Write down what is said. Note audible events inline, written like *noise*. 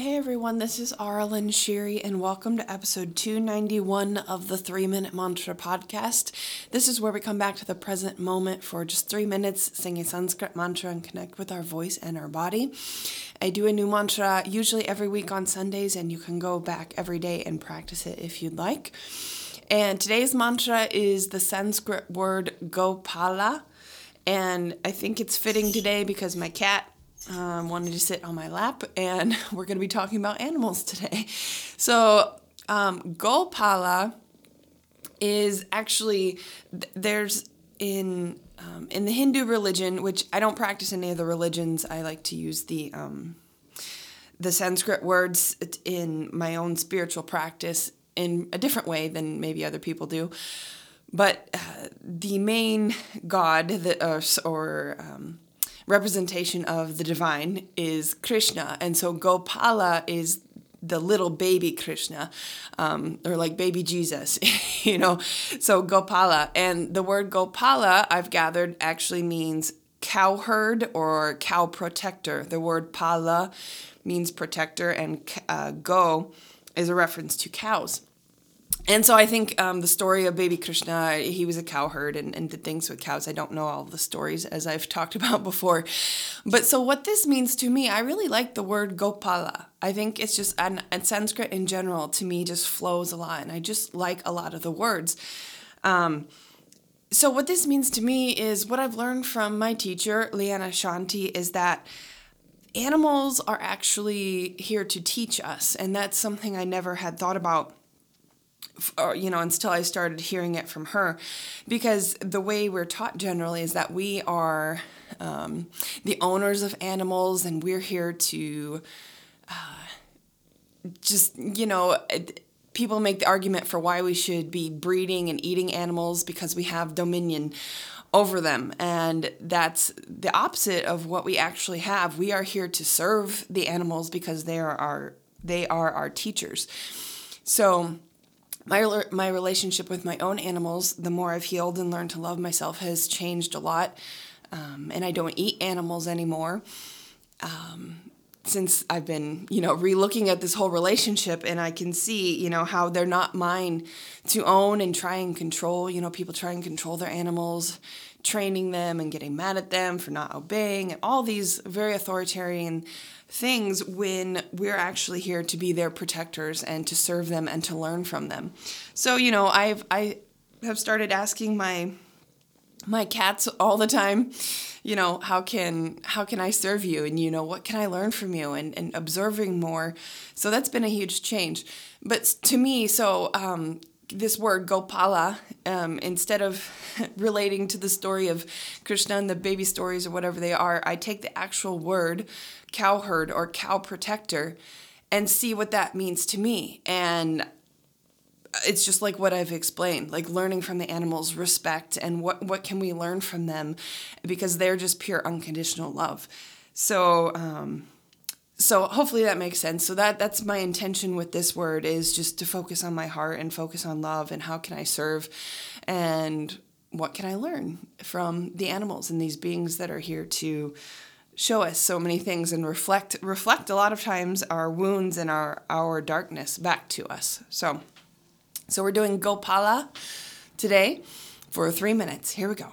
Hey everyone, this is Arlen Shiri, and welcome to episode 291 of the Three Minute Mantra podcast. This is where we come back to the present moment for just three minutes, sing a Sanskrit mantra, and connect with our voice and our body. I do a new mantra usually every week on Sundays, and you can go back every day and practice it if you'd like. And today's mantra is the Sanskrit word Gopala, and I think it's fitting today because my cat um, wanted to sit on my lap, and *laughs* we're going to be talking about animals today. So, um, Gopala is actually there's in um, in the Hindu religion, which I don't practice any of the religions. I like to use the um, the Sanskrit words in my own spiritual practice in a different way than maybe other people do. But uh, the main god that, uh, or um, representation of the divine is Krishna. And so Gopala is the little baby Krishna, um, or like baby Jesus, *laughs* you know. So Gopala. And the word Gopala, I've gathered, actually means cowherd or cow protector. The word pala means protector, and uh, go is a reference to cows and so I think um, the story of baby Krishna, he was a cowherd and, and did things with cows. I don't know all the stories as I've *laughs* talked about before. But so what this means to me, I really like the word Gopala. I think it's just, and, and Sanskrit in general to me just flows a lot. And I just like a lot of the words. Um, so what this means to me is what I've learned from my teacher, Liana Shanti, is that animals are actually here to teach us. And that's something I never had thought about or, you know, until I started hearing it from her, because the way we're taught generally is that we are um, the owners of animals and we're here to uh, just, you know, people make the argument for why we should be breeding and eating animals because we have dominion over them. And that's the opposite of what we actually have. We are here to serve the animals because they are our, they are our teachers. So, my my relationship with my own animals, the more I've healed and learned to love myself, has changed a lot. Um, and I don't eat animals anymore. Um, since I've been, you know, relooking at this whole relationship, and I can see, you know, how they're not mine to own and try and control. You know, people try and control their animals, training them and getting mad at them for not obeying, and all these very authoritarian things when we're actually here to be their protectors and to serve them and to learn from them. So, you know, I've I have started asking my my cats all the time you know how can how can i serve you? And you know what can i learn from you? And, and observing more. So that's been a huge change. But to me so um, this word gopala um, instead of *laughs* relating to the story of krishna and the baby stories or whatever they are i take the actual word cowherd or cow protector and see what that means to me and it's just like what I've explained, like learning from the animals, respect, and what what can we learn from them, because they're just pure unconditional love. So, um, so hopefully that makes sense. So that that's my intention with this word is just to focus on my heart and focus on love and how can I serve, and what can I learn from the animals and these beings that are here to show us so many things and reflect reflect a lot of times our wounds and our our darkness back to us. So. So we're doing Gopala today for three minutes. Here we go.